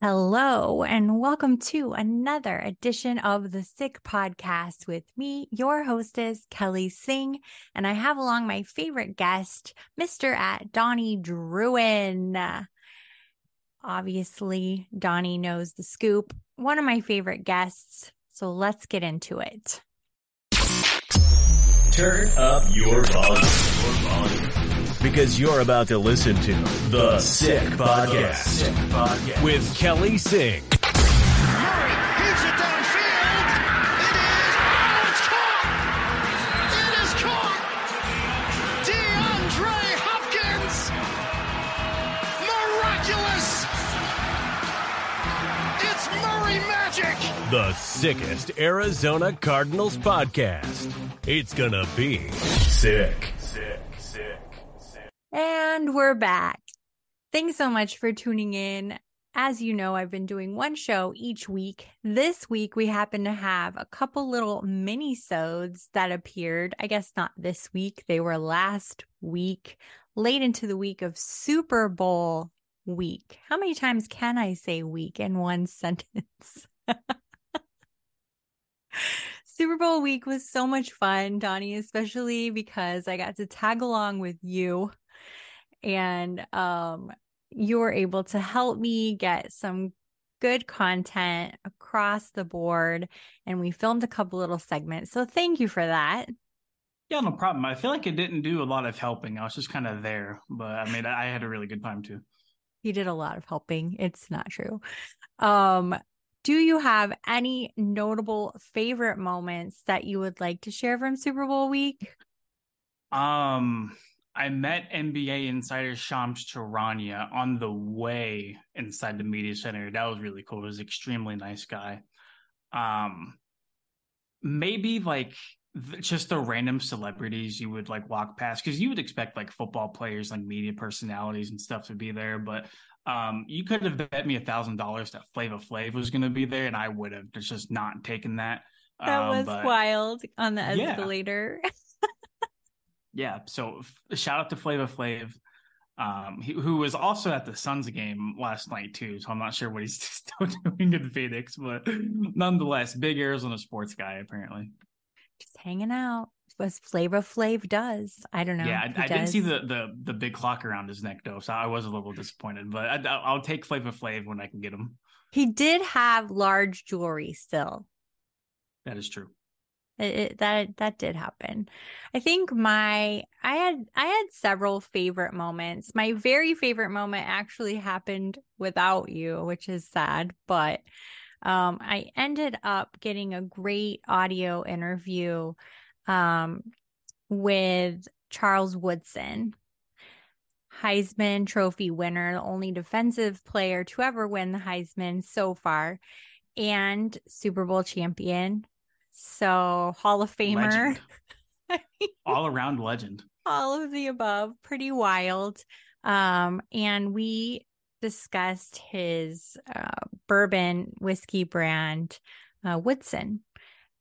Hello, and welcome to another edition of the Sick Podcast with me, your hostess, Kelly Singh. And I have along my favorite guest, Mr. at Donnie Druin. Obviously, Donnie knows the scoop, one of my favorite guests. So let's get into it. Turn up your volume. Because you're about to listen to The Sick Podcast, Sick Podcast. with Kelly Singh. Murray heaves it downfield. It is. Oh, caught. It is caught. DeAndre Hopkins. Miraculous. It's Murray magic. The sickest Arizona Cardinals podcast. It's gonna be sick. And we're back. Thanks so much for tuning in. As you know, I've been doing one show each week. This week, we happen to have a couple little mini-sodes that appeared. I guess not this week. They were last week, late into the week of Super Bowl week. How many times can I say week in one sentence? Super Bowl week was so much fun, Donnie, especially because I got to tag along with you and um you were able to help me get some good content across the board and we filmed a couple little segments. So thank you for that. Yeah, no problem. I feel like it didn't do a lot of helping. I was just kind of there, but I mean, I had a really good time too. You did a lot of helping. It's not true. Um do you have any notable favorite moments that you would like to share from Super Bowl week? Um, I met NBA insider Shams Charania on the way inside the media center. That was really cool. He was an extremely nice guy. Um, maybe like th- just the random celebrities you would like walk past because you would expect like football players, like media personalities and stuff to be there, but um, you could have bet me a thousand dollars that Flavor Flav was going to be there, and I would have just not taken that. That Um, was but- wild on the escalator. yeah so f- shout out to Flavor Flav um he, who was also at the Suns game last night too so I'm not sure what he's still doing in Phoenix but nonetheless big Arizona sports guy apparently Just hanging out. Was Flavor Flav does. I don't know. yeah I, I didn't see the, the the big clock around his neck though so I was a little disappointed but I, I'll take Flavor Flav when I can get him He did have large jewelry still. that is true It, it, that that did happen. I think my I had I had several favorite moments. My very favorite moment actually happened without you, which is sad, but um I ended up getting a great audio interview um with Charles Woodson. Heisman Trophy winner, the only defensive player to ever win the Heisman so far, and Super Bowl champion. So, Hall of Famer, all around legend. all of the above, pretty wild. Um, and we discussed his uh, bourbon whiskey brand, uh, Woodson,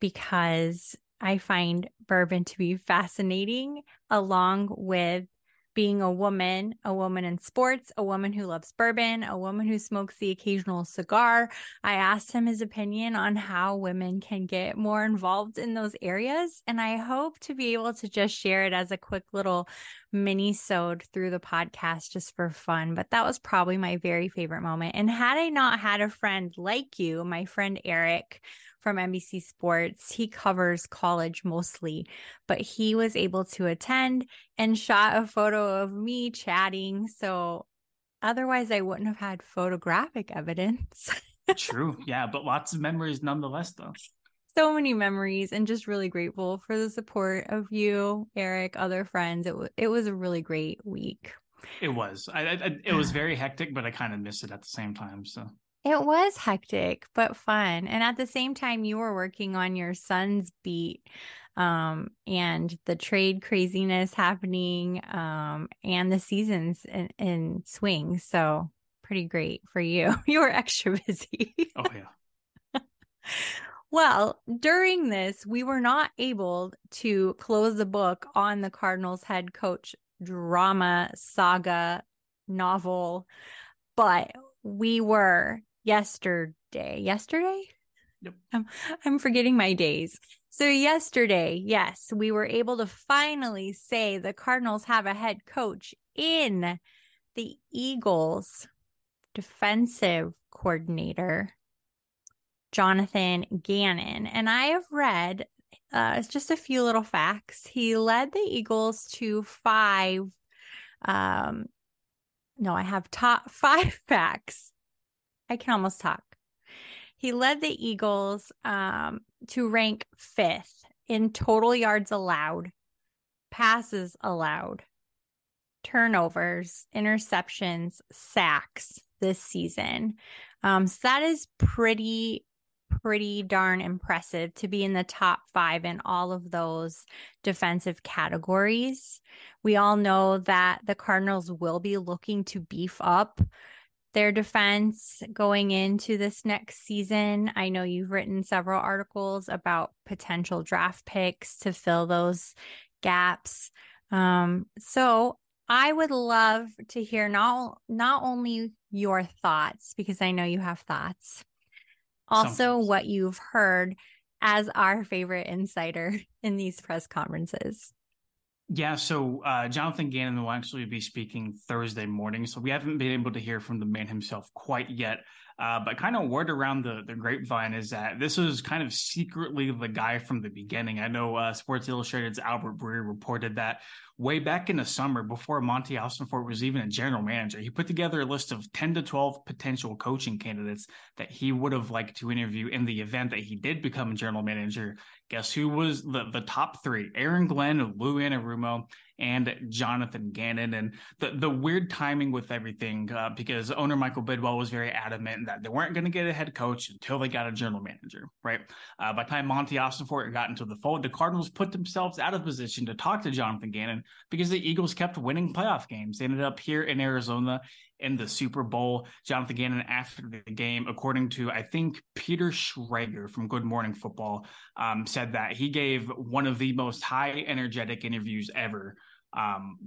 because I find bourbon to be fascinating along with being a woman, a woman in sports, a woman who loves bourbon, a woman who smokes the occasional cigar. I asked him his opinion on how women can get more involved in those areas. And I hope to be able to just share it as a quick little mini sode through the podcast just for fun. But that was probably my very favorite moment. And had I not had a friend like you, my friend Eric, from NBC Sports. He covers college mostly, but he was able to attend and shot a photo of me chatting. So otherwise, I wouldn't have had photographic evidence. True. Yeah. But lots of memories nonetheless, though. So many memories and just really grateful for the support of you, Eric, other friends. It, w- it was a really great week. It was. I, I, it was very hectic, but I kind of missed it at the same time. So it was hectic, but fun. And at the same time, you were working on your Suns beat um, and the trade craziness happening um, and the seasons in, in swing. So, pretty great for you. you were extra busy. oh, yeah. well, during this, we were not able to close the book on the Cardinals head coach drama saga novel, but we were yesterday. Yesterday? Yep. I'm, I'm forgetting my days. So, yesterday, yes, we were able to finally say the Cardinals have a head coach in the Eagles defensive coordinator, Jonathan Gannon. And I have read uh, it's just a few little facts. He led the Eagles to five. Um, no, I have top five facts I can almost talk. He led the Eagles um, to rank fifth in total yards allowed, passes allowed, turnovers, interceptions, sacks this season. Um, so that is pretty, pretty darn impressive to be in the top five in all of those defensive categories. We all know that the Cardinals will be looking to beef up their defense going into this next season. I know you've written several articles about potential draft picks to fill those gaps. Um, so I would love to hear not not only your thoughts because I know you have thoughts, also Sometimes. what you've heard as our favorite insider in these press conferences. Yeah, so uh, Jonathan Gannon will actually be speaking Thursday morning. So we haven't been able to hear from the man himself quite yet. Uh, but kind of word around the, the grapevine is that this was kind of secretly the guy from the beginning. I know uh, Sports Illustrated's Albert Breer reported that way back in the summer before Monti Ossenfort was even a general manager, he put together a list of 10 to 12 potential coaching candidates that he would have liked to interview in the event that he did become a general manager. Guess who was the, the top three? Aaron Glenn, Lou Anarumo, and Jonathan Gannon. And the, the weird timing with everything, uh, because owner Michael Bidwill was very adamant that they weren't going to get a head coach until they got a general manager, right? Uh, by the time Monti Ossenfort got into the fold, the Cardinals put themselves out of position to talk to Jonathan Gannon because the Eagles kept winning playoff games. They ended up here in Arizona in the Super Bowl. Jonathan Gannon after the game, according to I think Peter Schrager from Good Morning Football, um, said that he gave one of the most high energetic interviews ever um,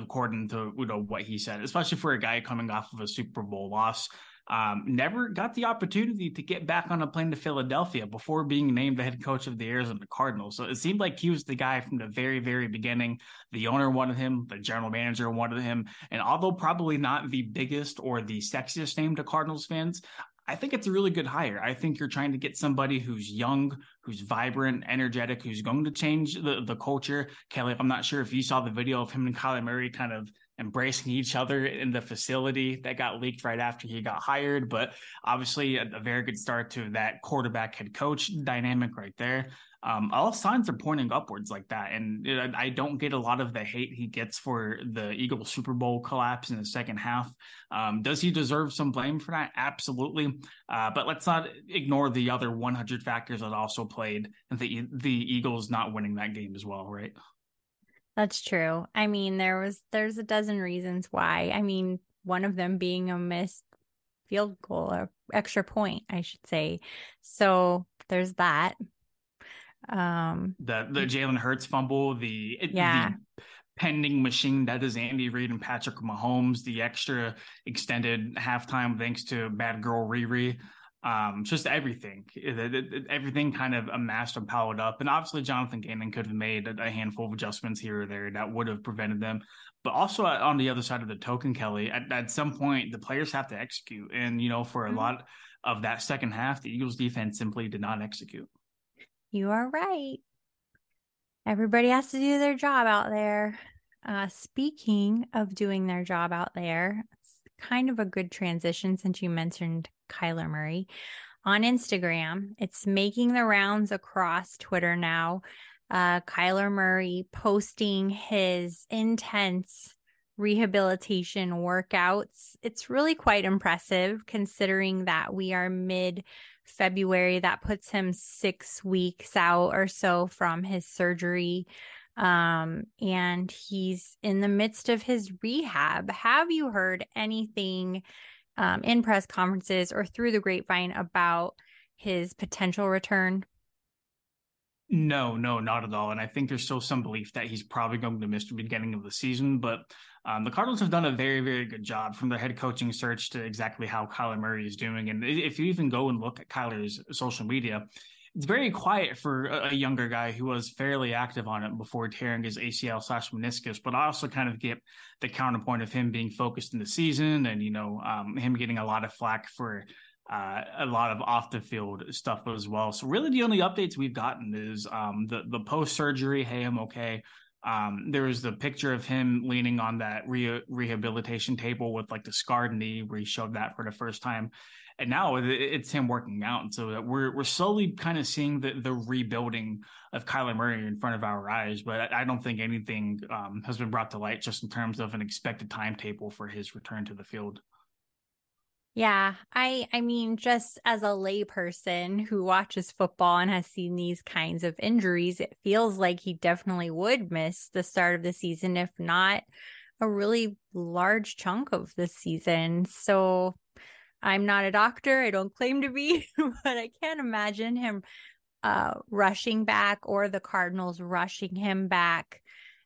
according to you know what he said, especially for a guy coming off of a Super Bowl loss. Um, never got the opportunity to get back on a plane to Philadelphia before being named the head coach of the Arizona Cardinals. So it seemed like he was the guy from the very, very beginning. The owner wanted him, the general manager wanted him. And although probably not the biggest or the sexiest name to Cardinals fans, I think it's a really good hire. I think you're trying to get somebody who's young, who's vibrant, energetic, who's going to change the, the culture. Kelly, I'm not sure if you saw the video of him and Kyler Murray kind of embracing each other in the facility that got leaked right after he got hired, but obviously a, a very good start to that quarterback head coach dynamic right there um, all signs are pointing upwards like that. And I don't get a lot of the hate he gets for the Eagles Super Bowl collapse in the second half. Um, does he deserve some blame for that? Absolutely. Uh, but let's not ignore the other 100 factors that also played and the the Eagles not winning that game as well, right? That's true. I mean, there was there's a dozen reasons why. I mean, one of them being a missed field goal or extra point, I should say. So there's that. Um, the the Jalen Hurts fumble, the yeah. The pending machine that is Andy Reid and Patrick Mahomes, the extra extended halftime thanks to Bad Girl Riri. Um, just everything, everything kind of amassed and piled up. And obviously, Jonathan Gannon could have made a handful of adjustments here or there that would have prevented them. But also uh, on the other side of the token, Kelly, at, at some point, the players have to execute. And, you know, for a mm-hmm. lot of that second half, the Eagles defense simply did not execute. You are right. Everybody has to do their job out there. Uh, speaking of doing their job out there, it's kind of a good transition since you mentioned Kyler Murray. On Instagram, it's making the rounds across Twitter now. Uh, Kyler Murray posting his intense rehabilitation workouts. It's really quite impressive considering that we are mid February. That puts him six weeks out or so from his surgery. Um, and he's in the midst of his rehab. Have you heard anything um, in press conferences or through the grapevine about his potential return? No, no, not at all. And I think there's still some belief that he's probably going to miss the beginning of the season. But um, the Cardinals have done a very, very good job from their head coaching search to exactly how Kyler Murray is doing. And if you even go and look at Kyler's social media, it's very quiet for a, younger guy who was fairly active on it before tearing his ACL slash meniscus. But I also kind of get the counterpoint of him being focused in the season and, you know, um, him getting a lot of flack for uh, a lot of off the field stuff as well. So really, the only updates we've gotten is um, the the post surgery. Hey, I'm okay. Um, there was the picture of him leaning on that re- rehabilitation table with like the scarred knee, where he showed that for the first time, and now it's him working out. And so we're we're slowly kind of seeing the the rebuilding of Kyler Murray in front of our eyes. But I don't think anything um, has been brought to light just in terms of an expected timetable for his return to the field. Yeah, I I mean just as a layperson who watches football and has seen these kinds of injuries, it feels like he definitely would miss the start of the season if not a really large chunk of the season. So I'm not a doctor, I don't claim to be, but I can't imagine him uh rushing back or the Cardinals rushing him back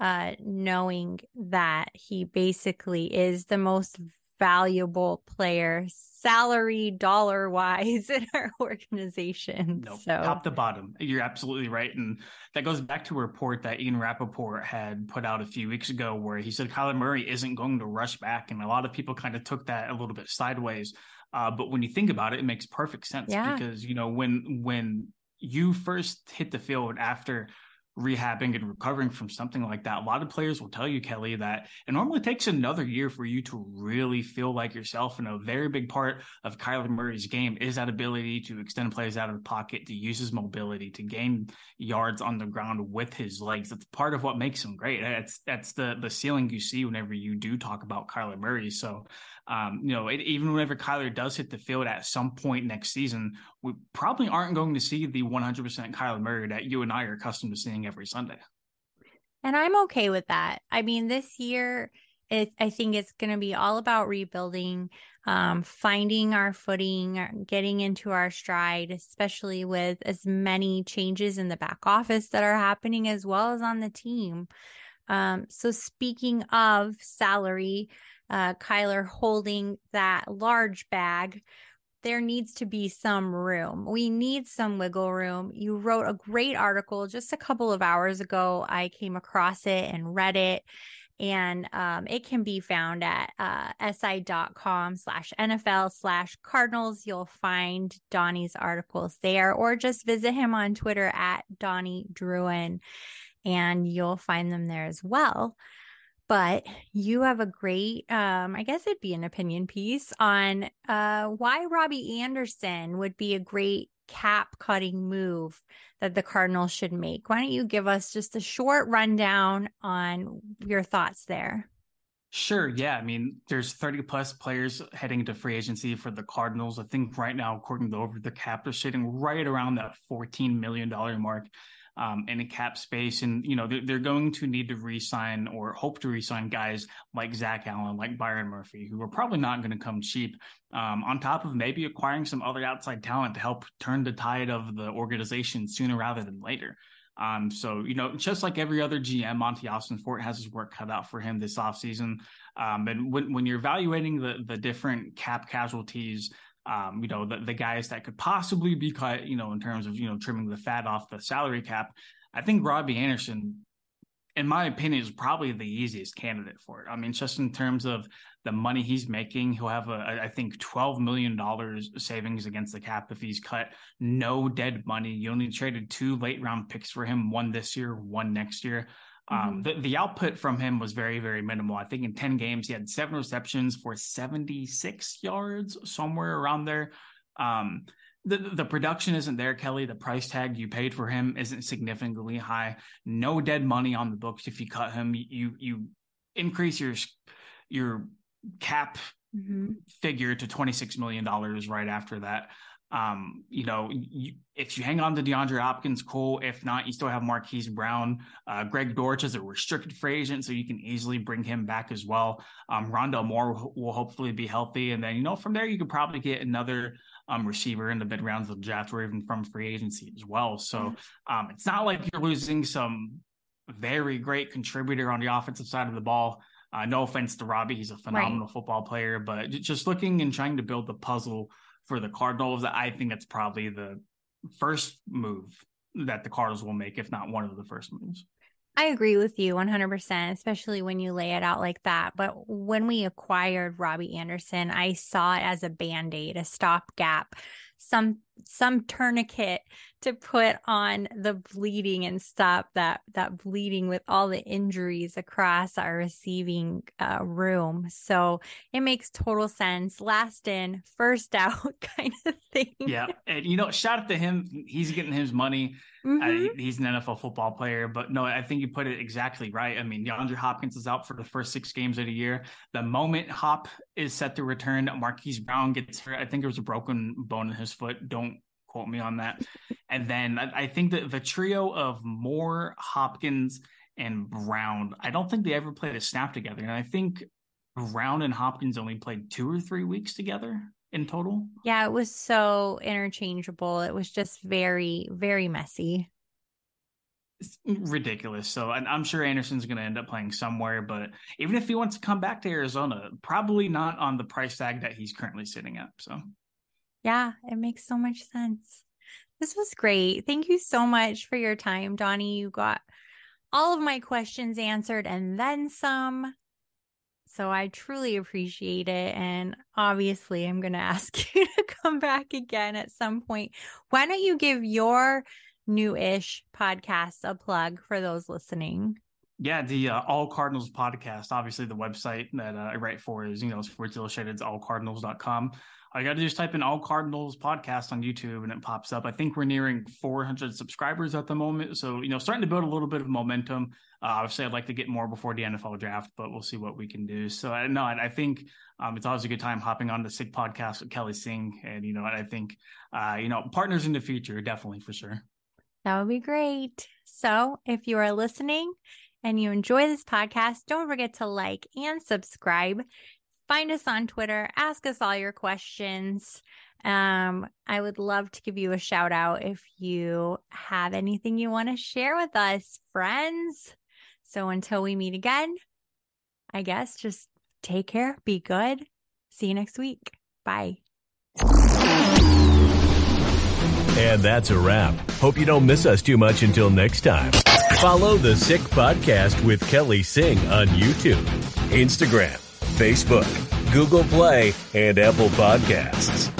uh knowing that he basically is the most valuable player, salary dollar wise, in our organization. No, so. top to bottom. You're absolutely right. And that goes back to a report that Ian Rapoport had put out a few weeks ago where he said Kyler Murray isn't going to rush back. And a lot of people kind of took that a little bit sideways. Uh, but when you think about it, it makes perfect sense yeah. because, you know, when when you first hit the field after rehabbing and recovering from something like that. A lot of players will tell you, Kelly, that it normally takes another year for you to really feel like yourself. And a very big part of Kyler Murray's game is that ability to extend plays out of the pocket, to use his mobility, to gain yards on the ground with his legs. That's part of what makes him great. That's that's the the ceiling you see whenever you do talk about Kyler Murray. So um, you know, it, even whenever Kyler does hit the field at some point next season, we probably aren't going to see the 100% Kyler Murray that you and I are accustomed to seeing every Sunday. And I'm okay with that. I mean, this year, it, I think it's going to be all about rebuilding, um, finding our footing, getting into our stride, especially with as many changes in the back office that are happening as well as on the team. Um, so, speaking of salary, uh, Kyler holding that large bag, there needs to be some room. We need some wiggle room. You wrote a great article just a couple of hours ago. I came across it and read it. And um, it can be found at uh, si.com slash NFL slash Cardinals. You'll find Donnie's articles there, or just visit him on Twitter at Donnie Druin, and you'll find them there as well but you have a great um i guess it'd be an opinion piece on uh why robbie anderson would be a great cap cutting move that the cardinals should make why don't you give us just a short rundown on your thoughts there Sure. Yeah. I mean, there's 30 plus players heading into free agency for the Cardinals. I think right now, according to over the cap, they're sitting right around that $14 million mark um, in a cap space. And, you know, they're, they're going to need to re-sign or hope to re-sign guys like Zach Allen, like Byron Murphy, who are probably not going to come cheap. Um, on top of maybe acquiring some other outside talent to help turn the tide of the organization sooner rather than later. Um, so you know, just like every other GM, Monti Ossenfort has his work cut out for him this offseason. Um, and when when you're evaluating the the different cap casualties, um, you know, the, the guys that could possibly be cut, you know, in terms of you know trimming the fat off the salary cap, I think Robbie Anderson in my opinion, is probably the easiest candidate for it. I mean, just in terms of the money he's making, he'll have a, I think, twelve million dollars savings against the cap if he's cut. No dead money. You only traded two late round picks for him, one this year, one next year. Um, mm-hmm. The, the output from him was very, very minimal. I think in 10 games, he had seven receptions for 76 yards, somewhere around there. Um, the the production isn't there, Kelly. The price tag you paid for him isn't significantly high. No dead money on the books if you cut him. You you increase your your cap mm-hmm. figure to twenty six million dollars right after that. Um, you know, you, if you hang on to DeAndre Hopkins, cool. If not, you still have Marquise Brown. Uh, Greg Dortch is a restricted free agent, so you can easily bring him back as well. Um, Rondale Moore will, will hopefully be healthy, and then you know from there you could probably get another um, receiver in the mid rounds of the draft or even from free agency as well. So mm-hmm. um, it's not like you're losing some very great contributor on the offensive side of the ball. Uh, no offense to Robbie, he's a phenomenal right. football player, but just looking and trying to build the puzzle for the Cardinals, I think that's probably the first move that the Cardinals will make, if not one of the first moves. I agree with you 100%, especially when you lay it out like that. But when we acquired Robbie Anderson, I saw it as a band aid, a stopgap, some some tourniquet to put on the bleeding and stop that that bleeding with all the injuries across our receiving uh, room. So it makes total sense. Last in, first out kind of thing. Yeah, and you know, shout out to him. He's getting his money. Mm-hmm. Uh, he's an NFL football player, but no, I think you put it exactly right. I mean, DeAndre Hopkins is out for the first six games of the year. The moment Hop is set to return, Marquise Brown gets hurt. I think there was a broken bone in his foot. Don't quote me on that. and then I, I think that the trio of Moore, Hopkins, and Brown, I don't think they ever played a snap together. And I think Brown and Hopkins only played two or three weeks together in total. Yeah, it was so interchangeable. It was just very, very messy. It's ridiculous. So, and I'm sure Anderson's going to end up playing somewhere, but even if he wants to come back to Arizona, probably not on the price tag that he's currently sitting at. So, yeah, it makes so much sense. This was great. Thank you so much for your time, Donnie. You got all of my questions answered and then some. So I truly appreciate it. And obviously, I'm going to ask you to come back again at some point. Why don't you give your new ish podcast a plug for those listening? Yeah, the uh, All Cardinals podcast. Obviously, the website that uh, I write for is, you know, Sports Illustrated's allcardinals.com. You got to is type in All Cardinals podcast on YouTube and it pops up. I think we're nearing 400 subscribers at the moment. So, you know, starting to build a little bit of momentum. Uh, obviously, I'd like to get more before the NFL draft, but we'll see what we can do. So, I know I think um, it's always a good time hopping on the Sick podcast with Kelly Singh. And, you know, I think, uh, you know, partners in the future, definitely for sure. That would be great. So, if you are listening and you enjoy this podcast, don't forget to like and subscribe. Find us on Twitter. Ask us all your questions. Um, I would love to give you a shout out if you have anything you want to share with us, friends. So until we meet again, I guess just take care, be good. See you next week. Bye. And that's a wrap. Hope you don't miss us too much until next time. Follow the Sick Podcast with Kelly Singh on YouTube, Instagram, Facebook, Google Play, and Apple Podcasts.